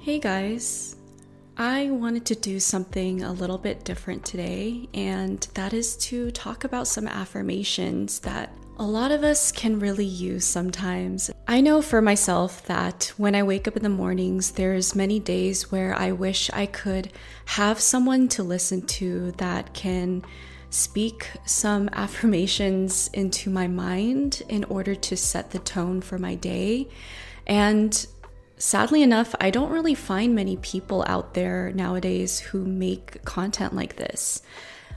Hey guys, I wanted to do something a little bit different today, and that is to talk about some affirmations that a lot of us can really use sometimes. I know for myself that when I wake up in the mornings, there's many days where I wish I could have someone to listen to that can speak some affirmations into my mind in order to set the tone for my day. And sadly enough, I don't really find many people out there nowadays who make content like this.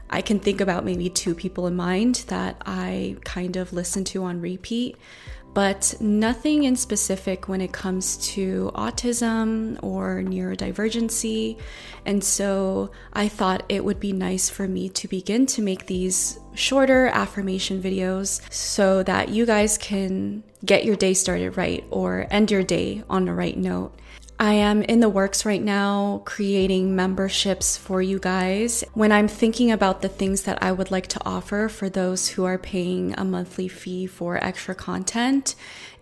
I can think about maybe two people in mind that I kind of listen to on repeat, but nothing in specific when it comes to autism or neurodivergency. And so I thought it would be nice for me to begin to make these shorter affirmation videos so that you guys can get your day started right or end your day on the right note. I am in the works right now creating memberships for you guys. When I'm thinking about the things that I would like to offer for those who are paying a monthly fee for extra content,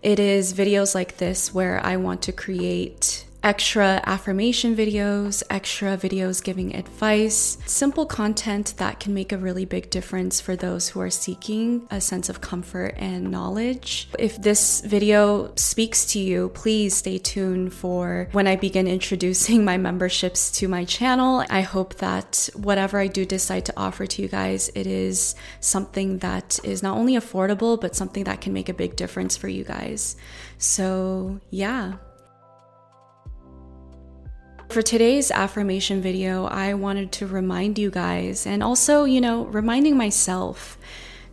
it is videos like this where I want to create extra affirmation videos, extra videos giving advice, simple content that can make a really big difference for those who are seeking a sense of comfort and knowledge. If this video speaks to you, please stay tuned for when I begin introducing my memberships to my channel. I hope that whatever I do decide to offer to you guys, it is something that is not only affordable, but something that can make a big difference for you guys. So, yeah. For today's affirmation video, I wanted to remind you guys and also, you know, reminding myself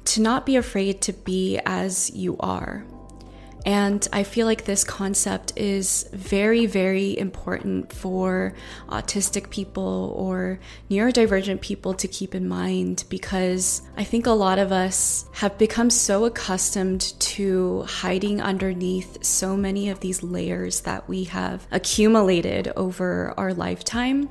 to not be afraid to be as you are. And I feel like this concept is very, very important for autistic people or neurodivergent people to keep in mind because I think a lot of us have become so accustomed to hiding underneath so many of these layers that we have accumulated over our lifetime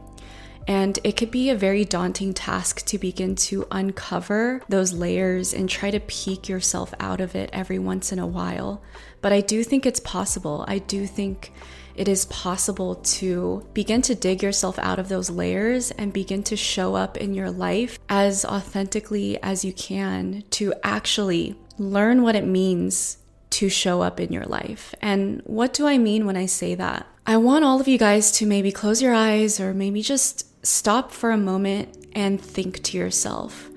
and it could be a very daunting task to begin to uncover those layers and try to peek yourself out of it every once in a while. But I do think it's possible. I do think it is possible to begin to dig yourself out of those layers and begin to show up in your life as authentically as you can to actually learn what it means to show up in your life. And what do I mean when I say that? I want all of you guys to maybe close your eyes or maybe just stop for a moment and think to yourself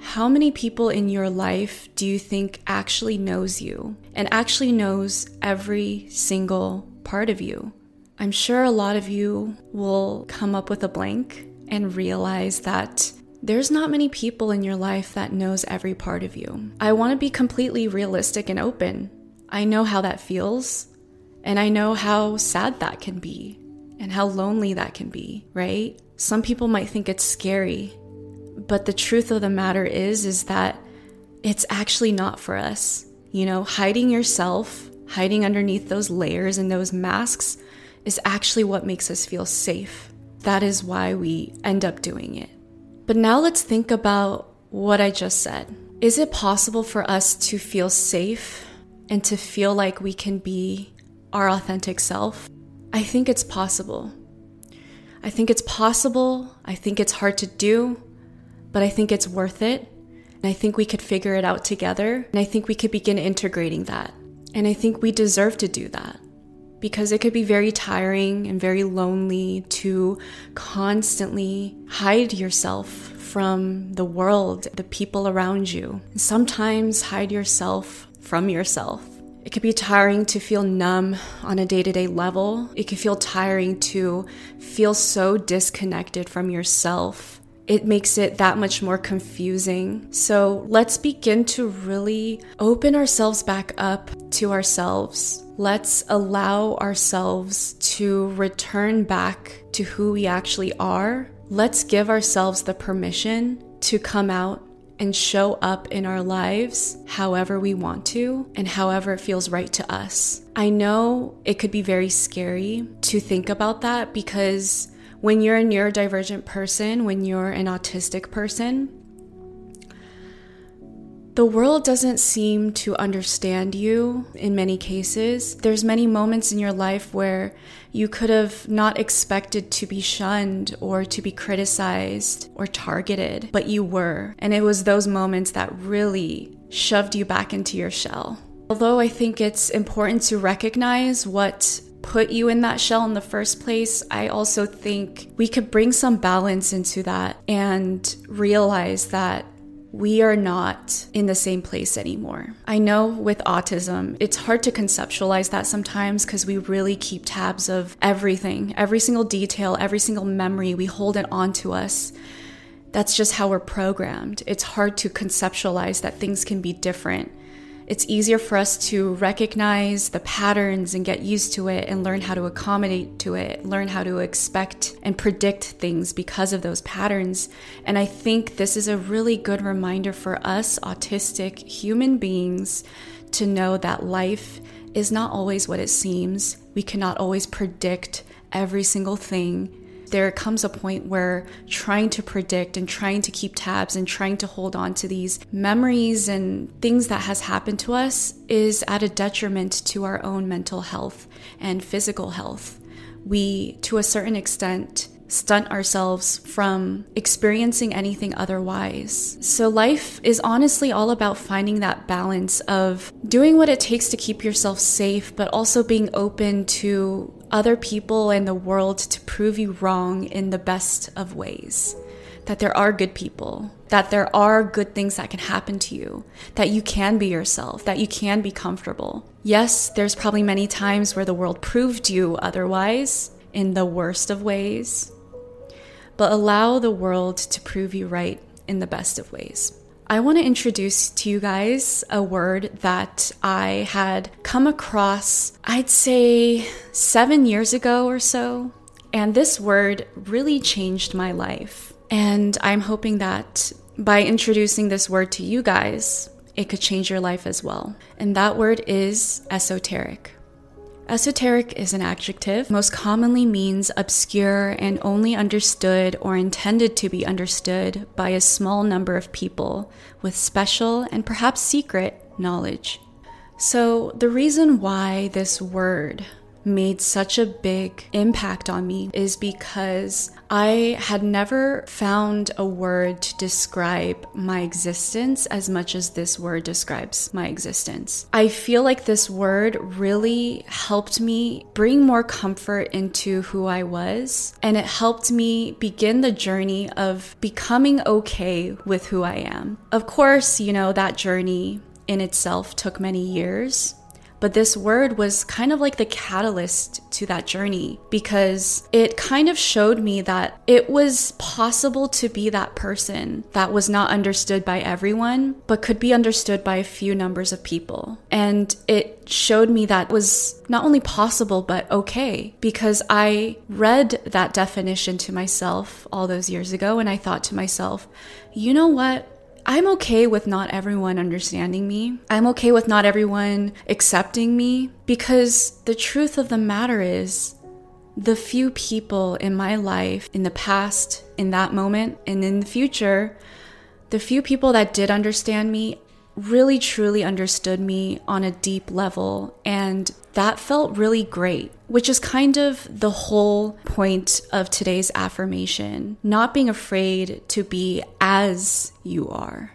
how many people in your life do you think actually knows you and actually knows every single part of you? I'm sure a lot of you will come up with a blank and realize that there's not many people in your life that knows every part of you. I want to be completely realistic and open. I know how that feels, and I know how sad that can be and how lonely that can be, right? Some people might think it's scary, but the truth of the matter is is that it's actually not for us. You know, hiding yourself, hiding underneath those layers and those masks is actually what makes us feel safe. That is why we end up doing it. But now let's think about what I just said. Is it possible for us to feel safe and to feel like we can be our authentic self? I think it's possible. I think it's possible. I think it's hard to do, but I think it's worth it. And I think we could figure it out together. And I think we could begin integrating that. And I think we deserve to do that because it could be very tiring and very lonely to constantly hide yourself from the world, the people around you. And sometimes hide yourself from yourself. It could be tiring to feel numb on a day to day level. It can feel tiring to feel so disconnected from yourself. It makes it that much more confusing. So let's begin to really open ourselves back up to ourselves. Let's allow ourselves to return back to who we actually are. Let's give ourselves the permission to come out and show up in our lives however we want to and however it feels right to us. I know it could be very scary to think about that because when you're a neurodivergent person, when you're an autistic person, the world doesn't seem to understand you in many cases. There's many moments in your life where you could have not expected to be shunned or to be criticized or targeted, but you were. And it was those moments that really shoved you back into your shell. Although I think it's important to recognize what put you in that shell in the first place, I also think we could bring some balance into that and realize that we are not in the same place anymore. I know with autism, it's hard to conceptualize that sometimes because we really keep tabs of everything, every single detail, every single memory, we hold it onto us. That's just how we're programmed. It's hard to conceptualize that things can be different it's easier for us to recognize the patterns and get used to it and learn how to accommodate to it, learn how to expect and predict things because of those patterns. And I think this is a really good reminder for us autistic human beings to know that life is not always what it seems. We cannot always predict every single thing there comes a point where trying to predict and trying to keep tabs and trying to hold on to these memories and things that has happened to us is at a detriment to our own mental health and physical health. We, to a certain extent, stunt ourselves from experiencing anything otherwise. So, life is honestly all about finding that balance of doing what it takes to keep yourself safe, but also being open to other people and the world to prove you wrong in the best of ways. That there are good people, that there are good things that can happen to you, that you can be yourself, that you can be comfortable. Yes, there's probably many times where the world proved you otherwise in the worst of ways, but allow the world to prove you right in the best of ways. I want to introduce to you guys a word that I had come across, I'd say seven years ago or so. And this word really changed my life. And I'm hoping that by introducing this word to you guys, it could change your life as well. And that word is esoteric. Esoteric is an adjective, most commonly means obscure and only understood or intended to be understood by a small number of people with special and perhaps secret knowledge. So, the reason why this word made such a big impact on me is because I had never found a word to describe my existence as much as this word describes my existence. I feel like this word really helped me bring more comfort into who I was, and it helped me begin the journey of becoming okay with who I am. Of course, you know, that journey in itself took many years but this word was kind of like the catalyst to that journey because it kind of showed me that it was possible to be that person that was not understood by everyone, but could be understood by a few numbers of people. And it showed me that was not only possible, but okay, because I read that definition to myself all those years ago and I thought to myself, you know what? I'm okay with not everyone understanding me. I'm okay with not everyone accepting me because the truth of the matter is the few people in my life, in the past, in that moment, and in the future, the few people that did understand me really truly understood me on a deep level. And that felt really great, which is kind of the whole point of today's affirmation not being afraid to be as you are.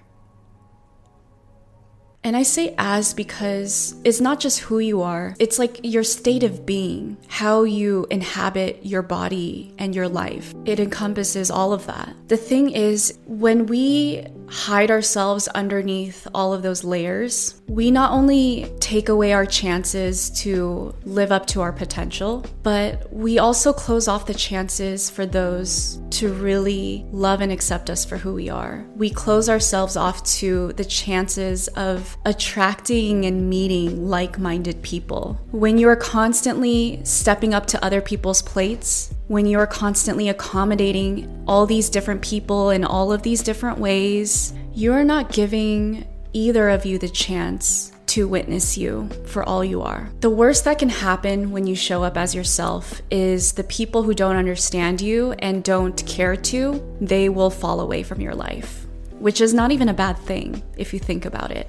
And I say as because it's not just who you are, it's like your state of being, how you inhabit your body and your life. It encompasses all of that. The thing is, when we hide ourselves underneath all of those layers, we not only take away our chances to live up to our potential, but we also close off the chances for those to really love and accept us for who we are. We close ourselves off to the chances of attracting and meeting like minded people. When you are constantly stepping up to other people's plates, when you're constantly accommodating all these different people in all of these different ways, you're not giving either of you the chance to witness you for all you are. The worst that can happen when you show up as yourself is the people who don't understand you and don't care to, they will fall away from your life. which is not even a bad thing if you think about it.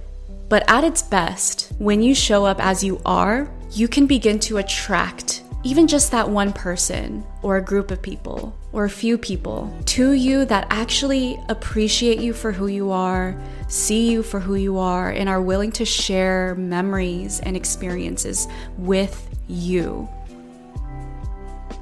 But at its best, when you show up as you are, you can begin to attract even just that one person or a group of people or a few people to you that actually appreciate you for who you are, see you for who you are, and are willing to share memories and experiences with you.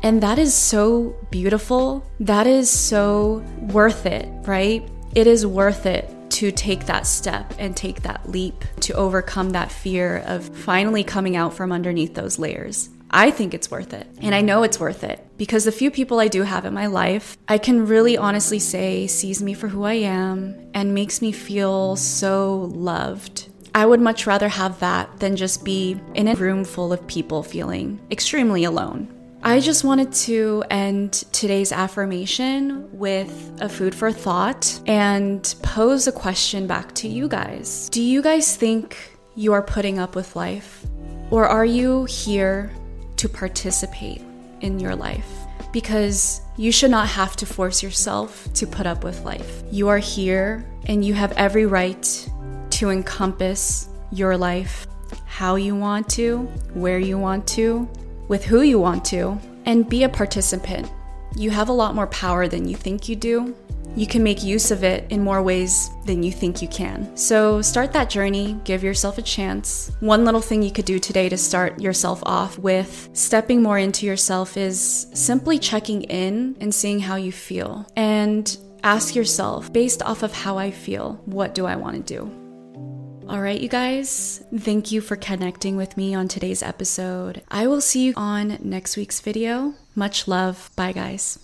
And that is so beautiful. That is so worth it, right? It is worth it to take that step and take that leap to overcome that fear of finally coming out from underneath those layers. I think it's worth it. And I know it's worth it because the few people I do have in my life, I can really honestly say sees me for who I am and makes me feel so loved. I would much rather have that than just be in a room full of people feeling extremely alone. I just wanted to end today's affirmation with a food for thought and pose a question back to you guys. Do you guys think you are putting up with life? Or are you here to participate in your life? Because you should not have to force yourself to put up with life. You are here and you have every right to encompass your life how you want to, where you want to, with who you want to, and be a participant. You have a lot more power than you think you do. You can make use of it in more ways than you think you can. So start that journey, give yourself a chance. One little thing you could do today to start yourself off with stepping more into yourself is simply checking in and seeing how you feel. And ask yourself, based off of how I feel, what do I want to do? All right, you guys, thank you for connecting with me on today's episode. I will see you on next week's video. Much love. Bye, guys.